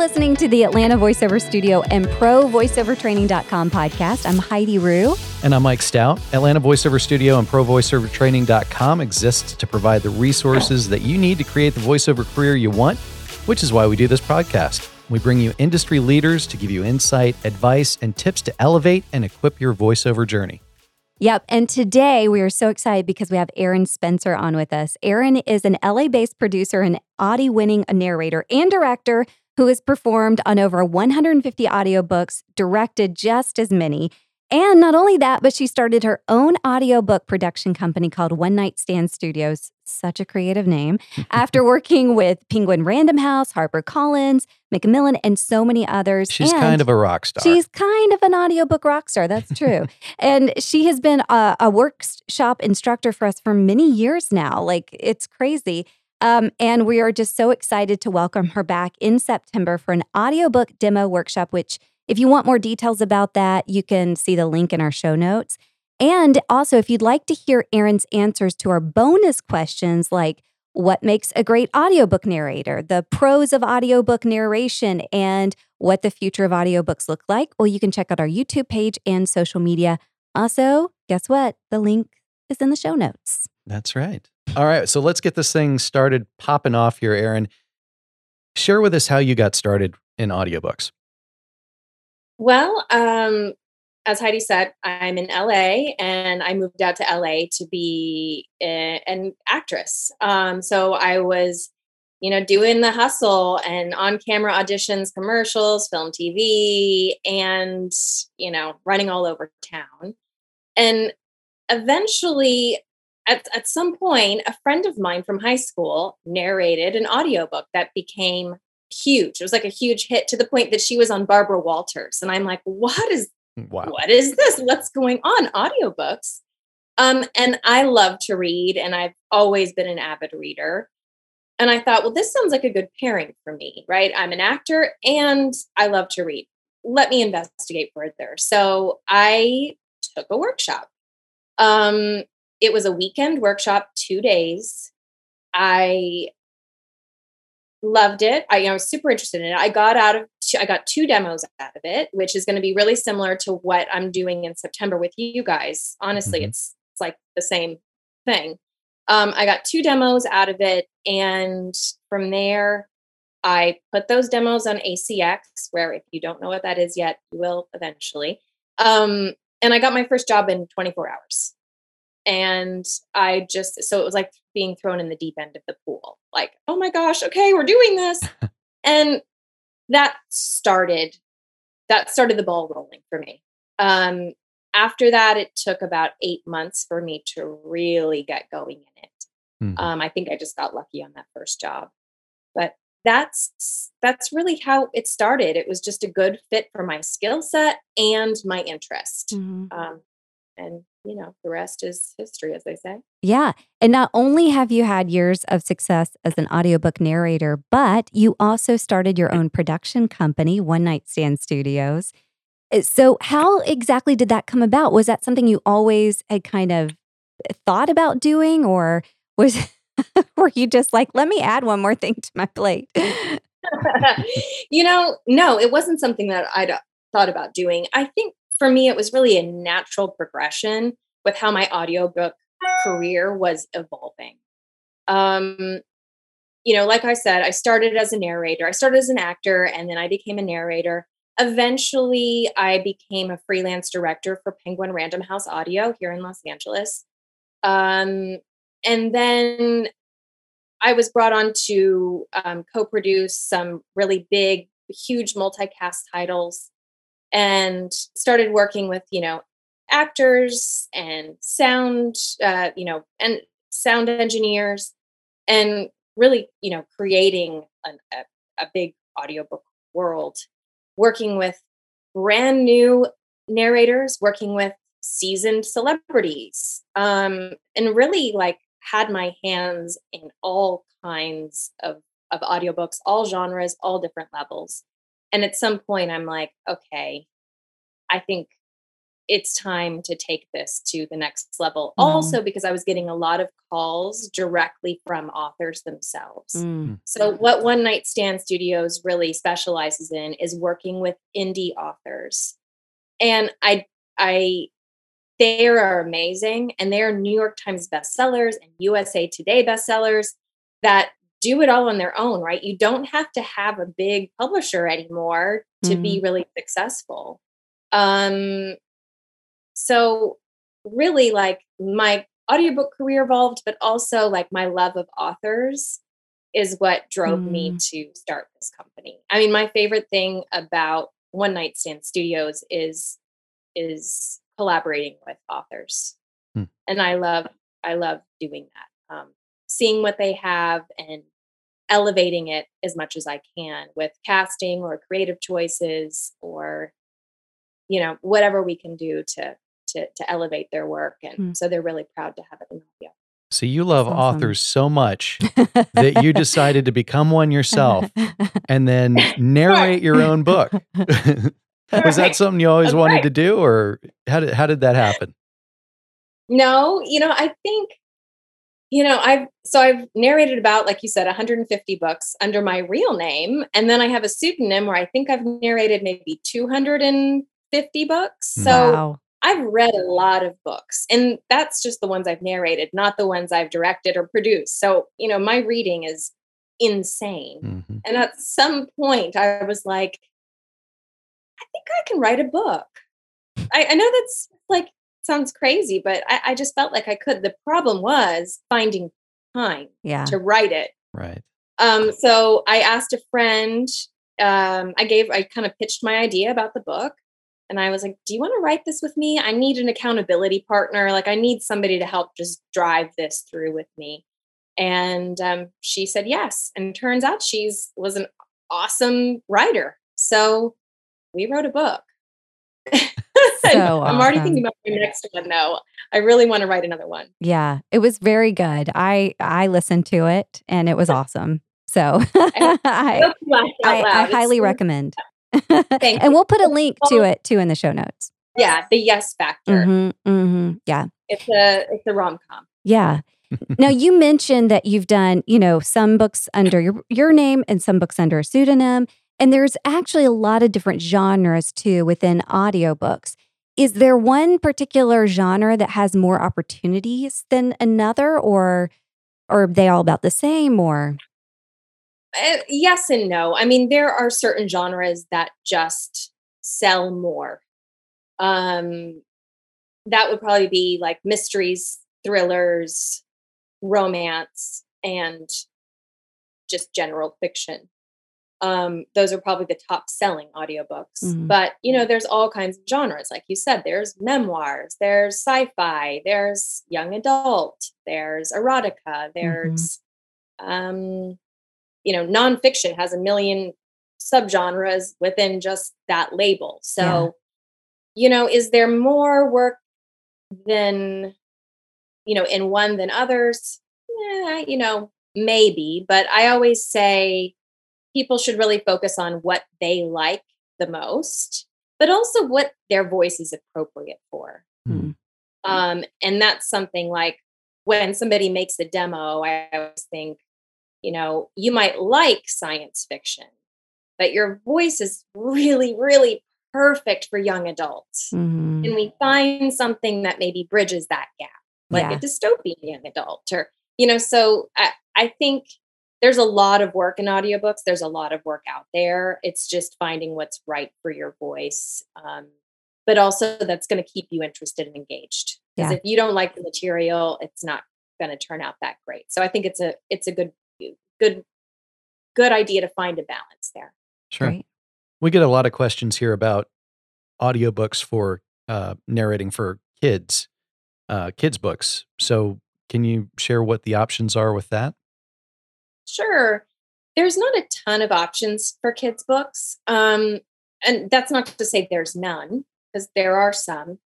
listening to the Atlanta Voiceover Studio and Pro VoiceOverTraining.com podcast. I'm Heidi Rew. And I'm Mike Stout. Atlanta Voiceover Studio and Pro VoiceOverTraining.com exists to provide the resources that you need to create the voiceover career you want, which is why we do this podcast. We bring you industry leaders to give you insight, advice, and tips to elevate and equip your voiceover journey. Yep. And today we are so excited because we have Erin Spencer on with us. Erin is an LA based producer and Audie winning narrator and director who has performed on over 150 audiobooks, directed just as many. And not only that, but she started her own audiobook production company called One Night Stand Studios. Such a creative name. after working with Penguin Random House, HarperCollins, Macmillan, and so many others. She's and kind of a rock star. She's kind of an audiobook rock star. That's true. and she has been a, a workshop instructor for us for many years now. Like, it's crazy. Um, and we are just so excited to welcome her back in September for an audiobook demo workshop, which, if you want more details about that, you can see the link in our show notes. And also, if you'd like to hear Erin's answers to our bonus questions like what makes a great audiobook narrator, the pros of audiobook narration, and what the future of audiobooks look like, well, you can check out our YouTube page and social media. Also, guess what? The link is in the show notes. That's right. All right. So let's get this thing started popping off here, Erin. Share with us how you got started in audiobooks. Well, um, as Heidi said, I'm in LA and I moved out to LA to be a, an actress. Um, so I was, you know, doing the hustle and on camera auditions, commercials, film, TV, and, you know, running all over town. And eventually, at, at some point, a friend of mine from high school narrated an audiobook that became huge. It was like a huge hit to the point that she was on Barbara Walters. And I'm like, what is wow. what is this? What's going on? Audiobooks. Um, and I love to read, and I've always been an avid reader. And I thought, well, this sounds like a good pairing for me, right? I'm an actor and I love to read. Let me investigate further. So I took a workshop. Um, it was a weekend workshop, two days. I loved it. I, I was super interested in it. I got out of I got two demos out of it, which is going to be really similar to what I'm doing in September with you guys. Honestly, mm-hmm. it's it's like the same thing. Um, I got two demos out of it, and from there, I put those demos on ACX, where if you don't know what that is yet, you will eventually. Um, and I got my first job in 24 hours and I just so it was like being thrown in the deep end of the pool. Like, oh my gosh, okay, we're doing this. and that started that started the ball rolling for me. Um after that it took about 8 months for me to really get going in it. Mm-hmm. Um I think I just got lucky on that first job. But that's that's really how it started. It was just a good fit for my skill set and my interest. Mm-hmm. Um, and you know, the rest is history, as they say. Yeah. And not only have you had years of success as an audiobook narrator, but you also started your own production company, One Night Stand Studios. Uh, so, how exactly did that come about? Was that something you always had kind of thought about doing, or was were you just like, let me add one more thing to my plate? you know, no, it wasn't something that I'd thought about doing. I think for me, it was really a natural progression with how my audiobook career was evolving. Um, you know, like I said, I started as a narrator, I started as an actor, and then I became a narrator. Eventually, I became a freelance director for Penguin Random House Audio here in Los Angeles. Um, and then I was brought on to um, co produce some really big, huge multicast titles and started working with you know actors and sound uh, you know and sound engineers and really you know creating an, a, a big audiobook world. Working with brand new narrators working with seasoned celebrities um, and really like had my hands in all kinds of of audiobooks all genres all different levels and at some point, I'm like, okay, I think it's time to take this to the next level. Mm. Also, because I was getting a lot of calls directly from authors themselves. Mm. So, what One Night Stand Studios really specializes in is working with indie authors. And I, I, they are amazing and they're New York Times bestsellers and USA Today bestsellers that do it all on their own, right? You don't have to have a big publisher anymore to be really successful. Um, so really like my audiobook career evolved, but also like my love of authors is what drove me to start this company. I mean, my favorite thing about One Night Stand Studios is is collaborating with authors. Hmm. And I love I love doing that. Um, seeing what they have and elevating it as much as I can with casting or creative choices or you know whatever we can do to to to elevate their work and Hmm. so they're really proud to have it in audio. So you love awesome. authors so much that you decided to become one yourself and then narrate your own book. Was that something you always That's wanted right. to do or how did how did that happen? No, you know, I think, you know, I've so I've narrated about, like you said, 150 books under my real name. And then I have a pseudonym where I think I've narrated maybe 250 books. So wow. I've read a lot of books, and that's just the ones I've narrated, not the ones I've directed or produced. So, you know, my reading is insane. Mhm. And at some point, I was like, I think I can write a book. I, I know that's like sounds crazy, but I, I just felt like I could. The problem was finding time Yeah. to write it. Right. Um, so I asked a friend. Um, I gave, I kind of pitched my idea about the book, and I was like, "Do you want to write this with me? I need an accountability partner. Like, I need somebody to help just drive this through with me." And um, she said yes. And turns out she's was an awesome writer. So we wrote a book. So I'm already awesome. thinking about my next one though. I really want to write another one. Yeah, it was very good. I I listened to it and it was awesome. So I, Hope you laughed out I, I loud. It's highly recommend. Thank and we'll put a link to it too in the show notes. Yeah, the yes factor. hmm hmm Yeah, It's a it's a rom com. yeah. now you mentioned that you've done, you know, some books under your your name and some books under a pseudonym, and there's actually a lot of different genres too within audiobooks. Is there one particular genre that has more opportunities than another, or, or are they all about the same? Or Uh, yes and no. I mean, there are certain genres that just sell more. Um, that would probably be like mysteries, thrillers, romance, and just general fiction. Um, those are probably the top selling audiobooks. Mhm. But, you know, there's all kinds of genres. Like you said, there's memoirs, there's sci fi, there's young adult, there's erotica, there's, um, you know, nonfiction has a million subgenres within just that label. So, Yeah. you know, is there more work than, you know, in one than others? Yeah, you know, maybe. But I always say people should really focus on what they like the most, but also what their voice is appropriate for. Hmm. Um, and that's something like when somebody makes a demo, I always think, you know, you might like science fiction, but your voice is really, really perfect for young adults. Mhm. And we find something that maybe bridges that gap, like Yeah. a dystopian young adult, or, you know, so I, I think there's a lot of work in audiobooks. There's a lot of work out there. It's just finding what's right for your voice. Um, but also that's going to keep you interested and engaged. Because Yeah. if you don't like the material, it's not going to turn out that great. So I think it's a it's a good good good idea to find a balance there. Sure. Great. We get a lot of questions here about audiobooks for uh, narrating for kids, uh, kids books. So, can you share what the options are with that? Sure. There's not a ton of options for kids' books. Um, and that's not to say there's none, because there are some.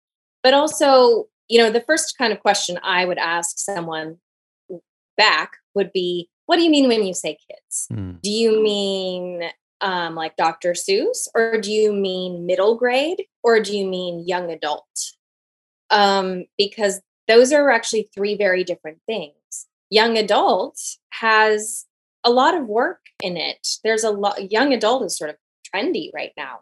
But also, you know, the first kind of question I would ask someone back would be, what do you mean when you say kids? Hmm. Do you mean um, like Dr. Seuss, or do you mean middle grade, or do you mean young adult? um, because those are actually three very different things. Young adult has a lot of work in it. There's a lot, young adult is sort of trendy right now,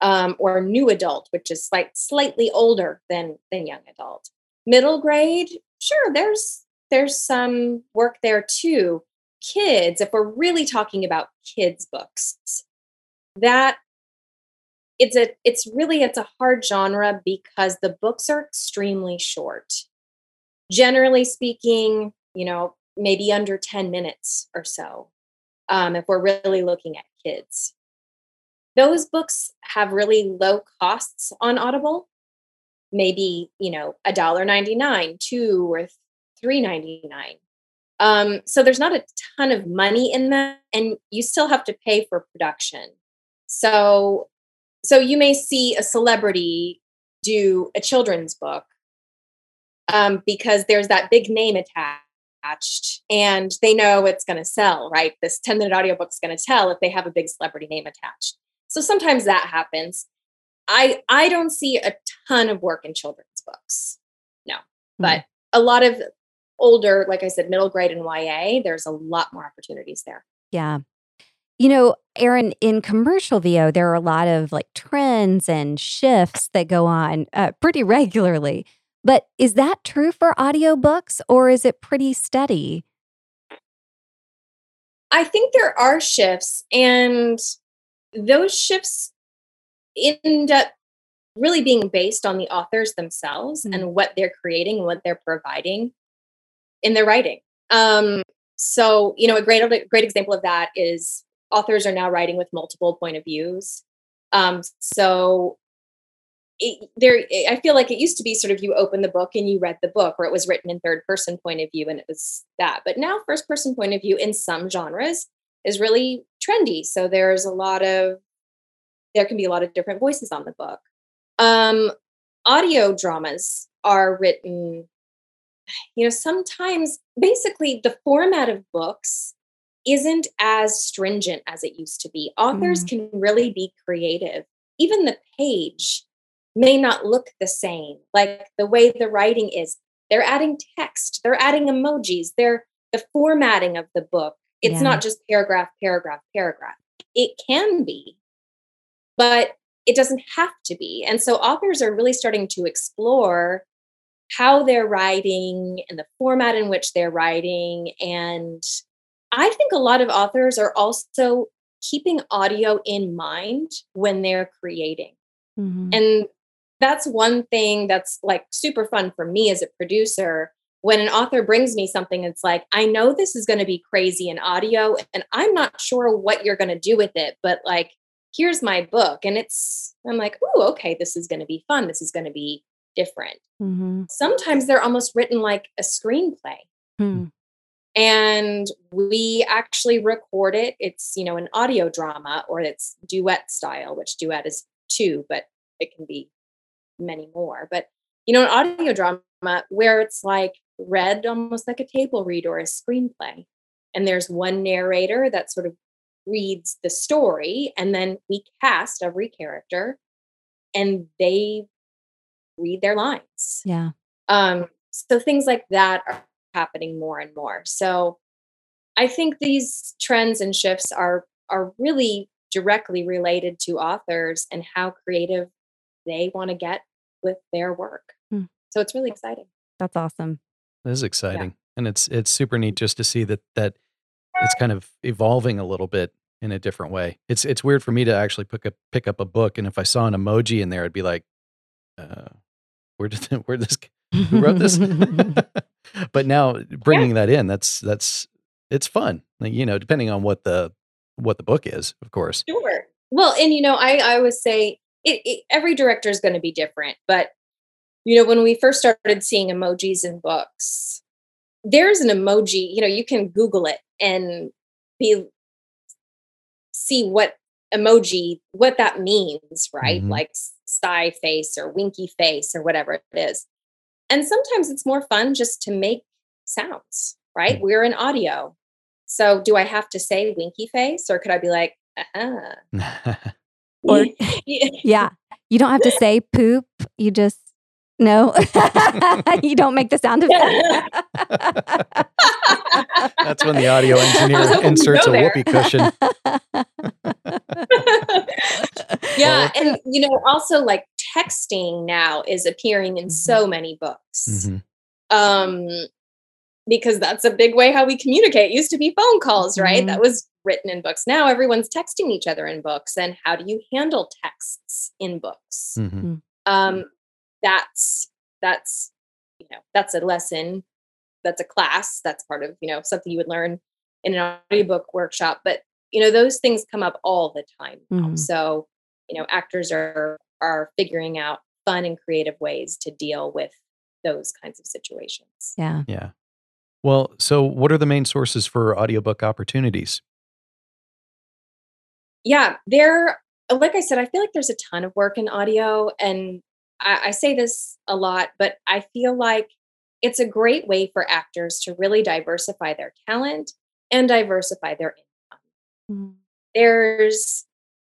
um, or new adult, which is like slightly older than, than young adult. Middle grade, sure, there's, there's some work there too. Kids, if we're really talking about kids' books, that it's a it's really it's a hard genre because the books are extremely short generally speaking you know maybe under 10 minutes or so um, if we're really looking at kids. Those books have really low costs on audible. Maybe you know a dollar 99 two or three ninety nine um, so there's not a ton of money in that and you still have to pay for production. So so you may see a celebrity do a children's book um, because there's that big name attached and they know it's going to sell right? This 10 minute audiobook is going to tell if they have a big celebrity name attached. So sometimes that happens. I i don't see a ton of work in children's books no. Mm-hmm. but a lot of older like i said middle grade and ya there's a lot more opportunities there. Yeah. You know, Erin, in commercial VO, there are a lot of like trends and shifts that go on uh, pretty regularly. But is that true for audiobooks or is it pretty steady? I think there are shifts, and those shifts end up really being based on the authors themselves mm-hmm. and what they're creating and what they're providing in their writing. Um, so, you know, a great great example of that is authors are now writing with multiple point of views. Um, so it, there, I feel like it used to be sort of you open the book and you read the book, or it was written in third person point of view, and it was that. But now, first person point of view in some genres is really trendy. So there's a lot of there can be a lot of different voices on the book. Um, audio dramas are written, you know, sometimes basically the format of books isn't as stringent as it used to be. Authors mm. can really be creative. Even the page may not look the same, like the way the writing is. They're adding text, they're adding emojis, they're the formatting of the book. It's yeah. not just paragraph, paragraph, paragraph. It can be, but it doesn't have to be. And so authors are really starting to explore how they're writing and the format in which they're writing and I think a lot of authors are also keeping audio in mind when they're creating. Mm-hmm. And that's one thing that's like super fun for me as a producer. When an author brings me something, it's like, I know this is going to be crazy in audio, and I'm not sure what you're going to do with it, but like, here's my book. And it's, I'm like, oh, okay, this is going to be fun. This is going to be different. Mm-hmm. Sometimes they're almost written like a screenplay. Mm and we actually record it it's you know an audio drama or it's duet style which duet is two but it can be many more but you know an audio drama where it's like read almost like a table read or a screenplay and there's one narrator that sort of reads the story and then we cast every character and they read their lines yeah um so things like that are happening more and more. So I think these trends and shifts are are really directly related to authors and how creative they want to get with their work. Hmm. So it's really exciting. That's awesome. It is exciting. Yeah. And it's it's super neat just to see that that it's kind of evolving a little bit in a different way. It's it's weird for me to actually pick up pick up a book and if I saw an emoji in there, I'd be like, uh, where did where this who wrote this? but now bringing yeah. that in, that's that's it's fun. You know, depending on what the what the book is, of course. Sure. Well, and you know, I I always say it, it, every director is going to be different, but you know, when we first started seeing emojis in books, there's an emoji. You know, you can Google it and be see what emoji what that means, right? Mm-hmm. Like sigh face or winky face or whatever it is. And sometimes it's more fun just to make sounds, right? Mm. We're in audio. So do I have to say winky face or could I be like, uh-huh? or yeah, you don't have to say poop. You just No, you don't make the sound effect. That's when the audio engineer inserts a whoopee cushion. yeah, and you know, also like texting now is appearing in so Mm-hmm. many books. Mhm. Um because that's a big way how we communicate. It used to be phone calls, right? Mhm. That was written in books. Now everyone's texting each other in books. And how do you handle texts in books? Mhm. um that's that's you know that's a lesson that's a class that's part of you know something you would learn in an audiobook workshop but you know those things come up all the time now. Mhm. so you know actors are are figuring out fun and creative ways to deal with those kinds of situations Yeah. Yeah. Well, so what are the main sources for audiobook opportunities? Yeah there like i said i feel like there's a ton of work in audio and I, I say this a lot but i feel like it's a great way for actors to really diversify their talent and diversify their income Mhm. there's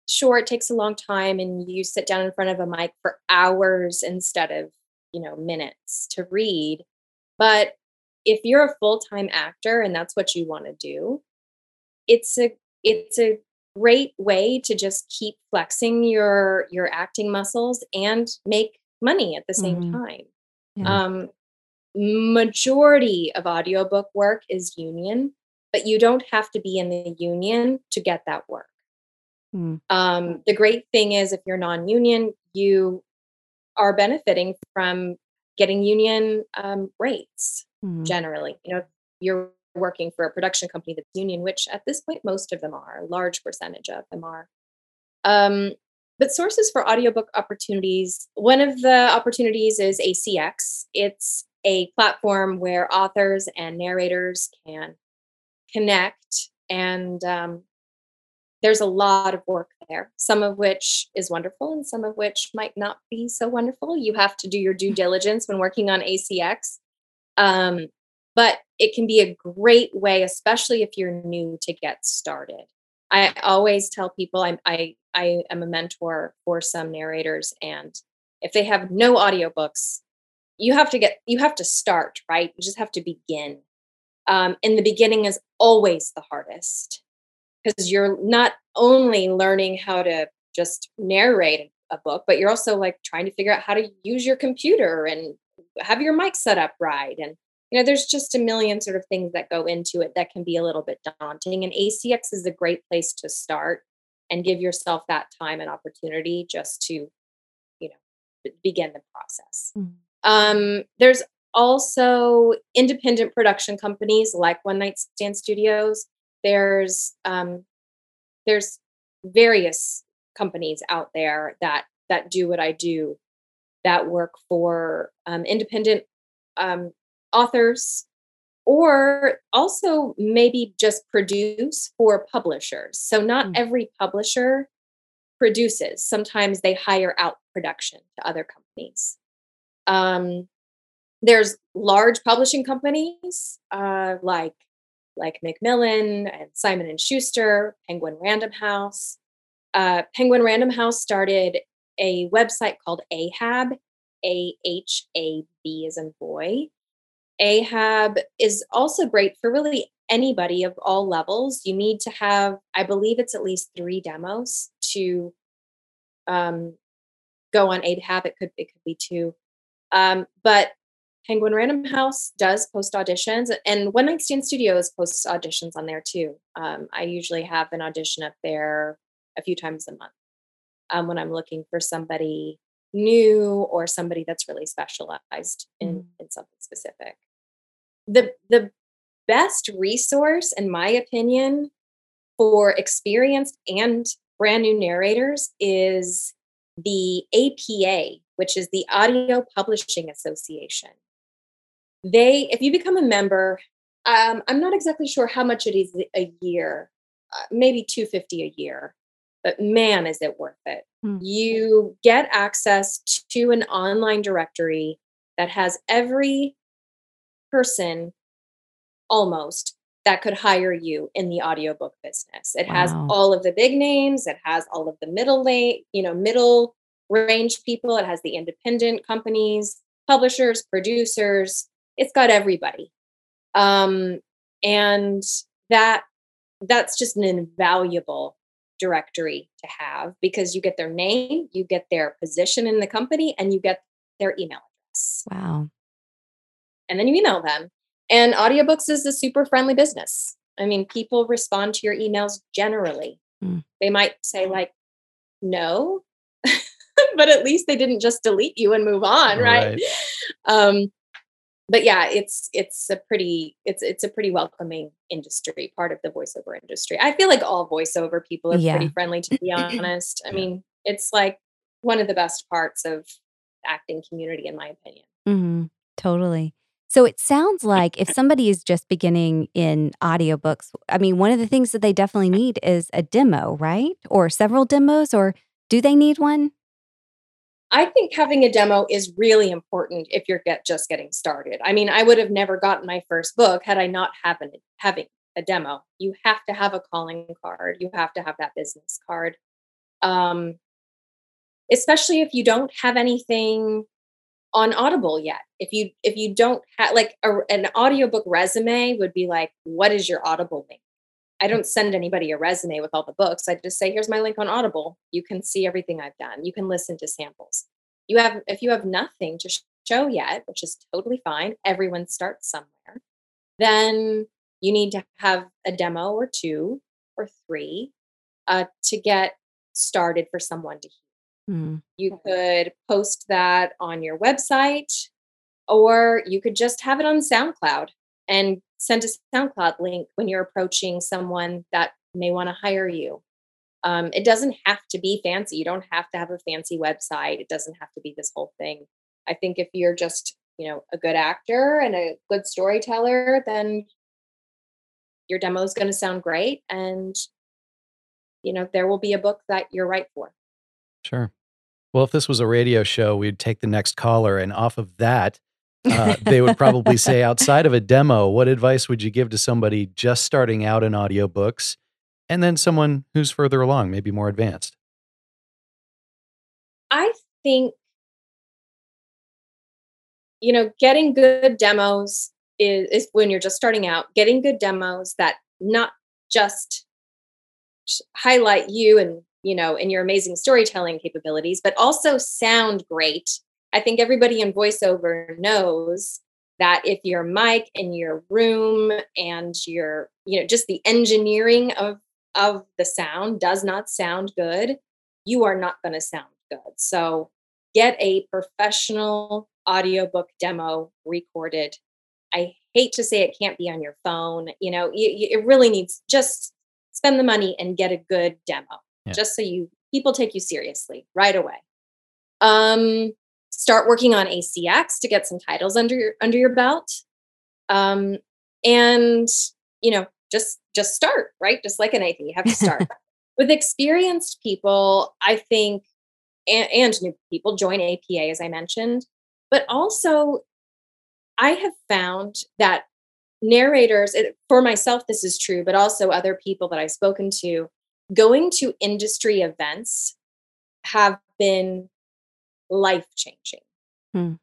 sure it takes a long time and you sit down in front of a mic for hours instead of you know minutes to read but if you're a full-time actor and that's what you want to do it's a it's a great way to just keep flexing your your acting muscles and make money at the same Mhm. time Yeah. um majority of audiobook work is union but you don't have to be in the union to get that work Mm. um, the great thing is if you're non-union you are benefiting from getting union um, rates Mhm. generally you know you're working for a production company that's union which at this point most of them are a large percentage of them are. Um, but sources for audiobook opportunities one of the opportunities is acx it's a platform where authors and narrators can connect and um, there's a lot of work there some of which is wonderful and some of which might not be so wonderful. You have to do your due diligence when working on acx um, but it can be a great way especially if you're new to get started i always tell people I'm, i i am a mentor for some narrators and if they have no audiobooks you have to get you have to start right you just have to begin um, and the beginning is always the hardest because you're not only learning how to just narrate a book, but you're also like trying to figure out how to use your computer and have your mic set up right. And, you know, there's just a million sort of things that go into it that can be a little bit daunting. And ACX is a great place to start and give yourself that time and opportunity just to, you know, begin the process. Mhm. Um, there's also independent production companies like One Night Stand Studios. There's um, there's various companies out there that that do what I do, that work for um, independent um, authors, or also maybe just produce for publishers. So not Mm. every publisher produces. Sometimes they hire out production to other companies. Um, there's large publishing companies uh, like like Macmillan and Simon and Schuster, Penguin Random House. Uh, Penguin Random House started a website called Ahab, A H A B as in boy. Ahab is also great for really anybody of all levels. You need to have, I believe it's at least three demos to um, go on Ahab. It could it could be two, um, but Penguin Random House does post auditions, and One Night Stand Studios posts auditions on there too. Um, I usually have an audition up there a few times a month um, when I'm looking for somebody new or somebody that's really specialized in, Mhm. in something specific. The the best resource, in my opinion, for experienced and brand new narrators is the APA, which is the Audio Publishing Association. They, if you become a member, um, I'm not exactly sure how much it is a year, uh, maybe 250 a year, but man, is it worth it. Hmm. You get access to an online directory that has every person almost that could hire you in the audiobook business. It has all of the big names, it has all of the middle late, you know, middle range people, it has the independent companies. publishers, producers, it's got everybody. Um, and that that's just an invaluable directory to have because you get their name, you get their position in the company, and you get their email address. Wow. And then you email them. And audiobooks is a super friendly business. I mean, people respond to your emails generally. Mm. They might say, like, no, but at least they didn't just delete you and move on, right? right. Um, but yeah, it's it's a pretty it's it's a pretty welcoming industry, part of the voiceover industry. I feel like all voiceover people are yeah. pretty friendly, to be honest. I mean, it's like one of the best parts of acting community, in my opinion. Mm-hmm. Totally. So it sounds like if somebody is just beginning in audiobooks, I mean, one of the things that they definitely need is a demo, right? Or several demos, or do they need one? I think having a demo is really important if you're get, just getting started. I mean, I would have never gotten my first book had I not having having a demo. You have to have a calling card. You have to have that business card. Um, especially if you don't have anything on Audible yet. If you if you don't have like a, an audiobook resume would be like, what is your Audible link? I don't send anybody a resume with all the books. I just say, here's my link on Audible. You can see everything I've done. You can listen to samples. You have if you have nothing to show yet, which is totally fine. Everyone starts somewhere. Then you need to have a demo or two or three uh, to get started for someone to hear. Mm. You could post that on your website, or you could just have it on SoundCloud and send a SoundCloud link when you're approaching someone that may want to hire you. Um, it doesn't have to be fancy. You don't have to have a fancy website. It doesn't have to be this whole thing. I think if you're just, you know, a good actor and a good storyteller, then your demo is going to sound great and you know, there will be a book that you're right for. Sure. Well, if this was a radio show, we'd take the next caller and off of that, uh, they would probably say outside of a demo, what advice would you give to somebody just starting out in audiobooks and then someone who's further along, maybe more advanced? I think, you know, getting good demos is, is when you're just starting out, getting good demos that not just highlight you and you know and your amazing storytelling capabilities but also sound great I think everybody in voiceover knows that if your mic in your room and your, you know, just the engineering of of the sound does not sound good, you are not going to sound good. So get a professional audiobook demo recorded. I hate to say it can't be on your phone. You know, it really needs just spend the money and get a good demo, yeah. just so you people take you seriously right away. Um, start working on ACX to get some titles under your under your belt. Um, and you know, just just start, right? Just like anything, you have to start. With experienced people, I think and, and new people join APA as I mentioned, but also I have found that narrators it, for myself this is true, but also other people that I've spoken to going to industry events have been life changing. Hmm.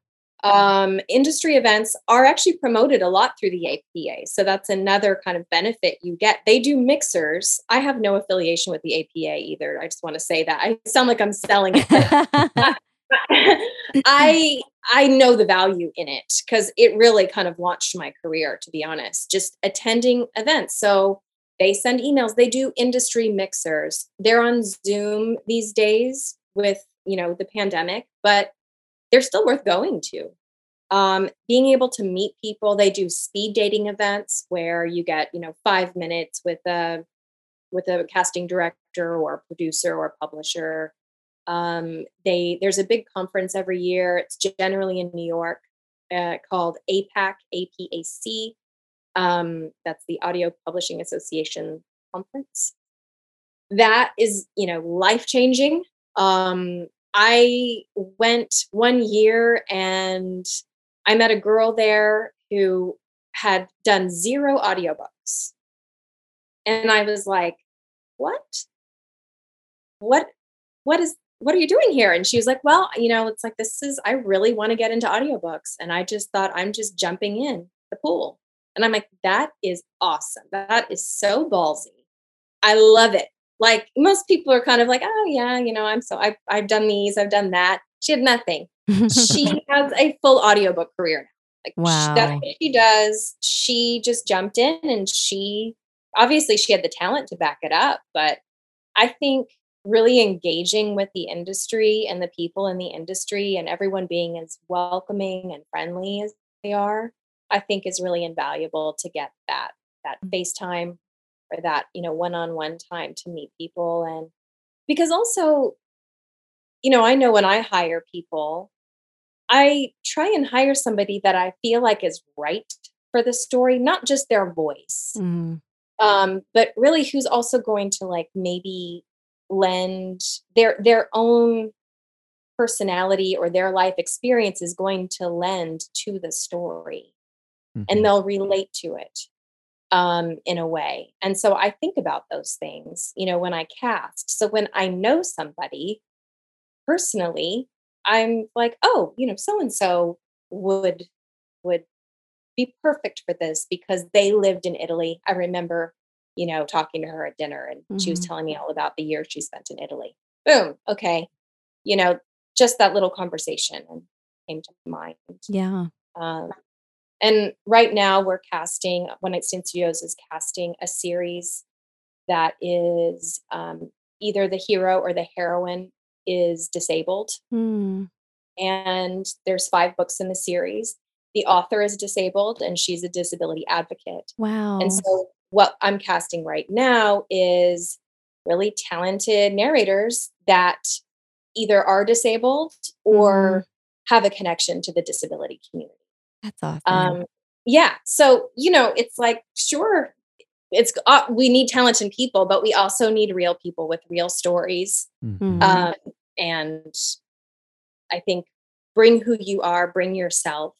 Um, industry events are actually promoted a lot through the APA. So that's another kind of benefit you get. They do mixers. I have no affiliation with the APA either. I just want to say that. I sound like I'm selling it. I I know the value in it because it really kind of launched my career, to be honest. Just attending events. So they send emails, they do industry mixers. They're on Zoom these days with you know the pandemic but they're still worth going to. Um, being able to meet people they do speed dating events where you get you know five minutes with a with a casting director or producer or publisher. Um, they there's a big conference every year. It's generally in new york uh, called apac apac um, that's the audio publishing association conference that is you know life changing um, I went one year and I met a girl there who had done zero audiobooks. And I was like, what? What what is what are you doing here? And she was like, well, you know, it's like, this is, I really want to get into audiobooks. And I just thought I'm just jumping in the pool. And I'm like, that is awesome. That is so ballsy. I love it. Like most people are kind of like, oh yeah, you know, I'm so I've I've done these, I've done that. She had nothing. she has a full audiobook career now. Like wow. that's what she does. She just jumped in and she obviously she had the talent to back it up, but I think really engaging with the industry and the people in the industry and everyone being as welcoming and friendly as they are, I think is really invaluable to get that that mm. FaceTime or that, you know, one-on-one time to meet people and because also you know, I know when I hire people, I try and hire somebody that I feel like is right for the story, not just their voice. Mm. Um, but really who's also going to like maybe lend their their own personality or their life experience is going to lend to the story mm-hmm. and they'll relate to it um, in a way and so i think about those things you know when i cast so when i know somebody personally i'm like oh you know so and so would would be perfect for this because they lived in italy i remember you know, talking to her at dinner and mm-hmm. she was mm-hmm. telling me all about the year she spent in Italy. Boom. Okay. You know, just that little conversation came to mind. Yeah. Um, and right now we're casting, One Night Stand Studios is casting a series that is um, either the hero or the heroine is disabled. Mm. And there's five books in the series. The author is disabled and she's a disability advocate. Wow. And so what I'm casting right now is really talented narrators that either are disabled or mm-hmm. have a connection to the disability community. That's awesome. Um, yeah. So, you know, it's like, sure, it's uh, we need talented people, but we also need real people with real stories. Mm-hmm. Um, and I think bring who you are, bring yourself,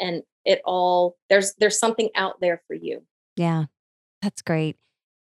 and it all there's there's something out there for you. Yeah. That's great.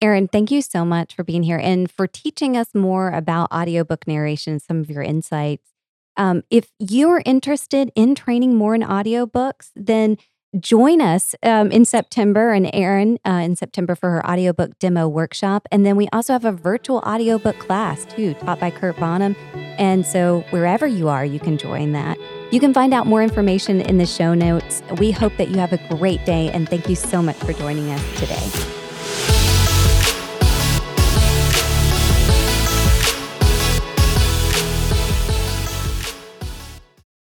Erin, thank you so much for being here and for teaching us more about audiobook narration, some of your insights. Um, if you're interested in training more in audiobooks, then join us um, in September and Erin uh, in September for her audiobook demo workshop. And then we also have a virtual audiobook class too, taught by Kurt Bonham. And so wherever you are, you can join that. You can find out more information in the show notes. We hope that you have a great day and thank you so much for joining us today.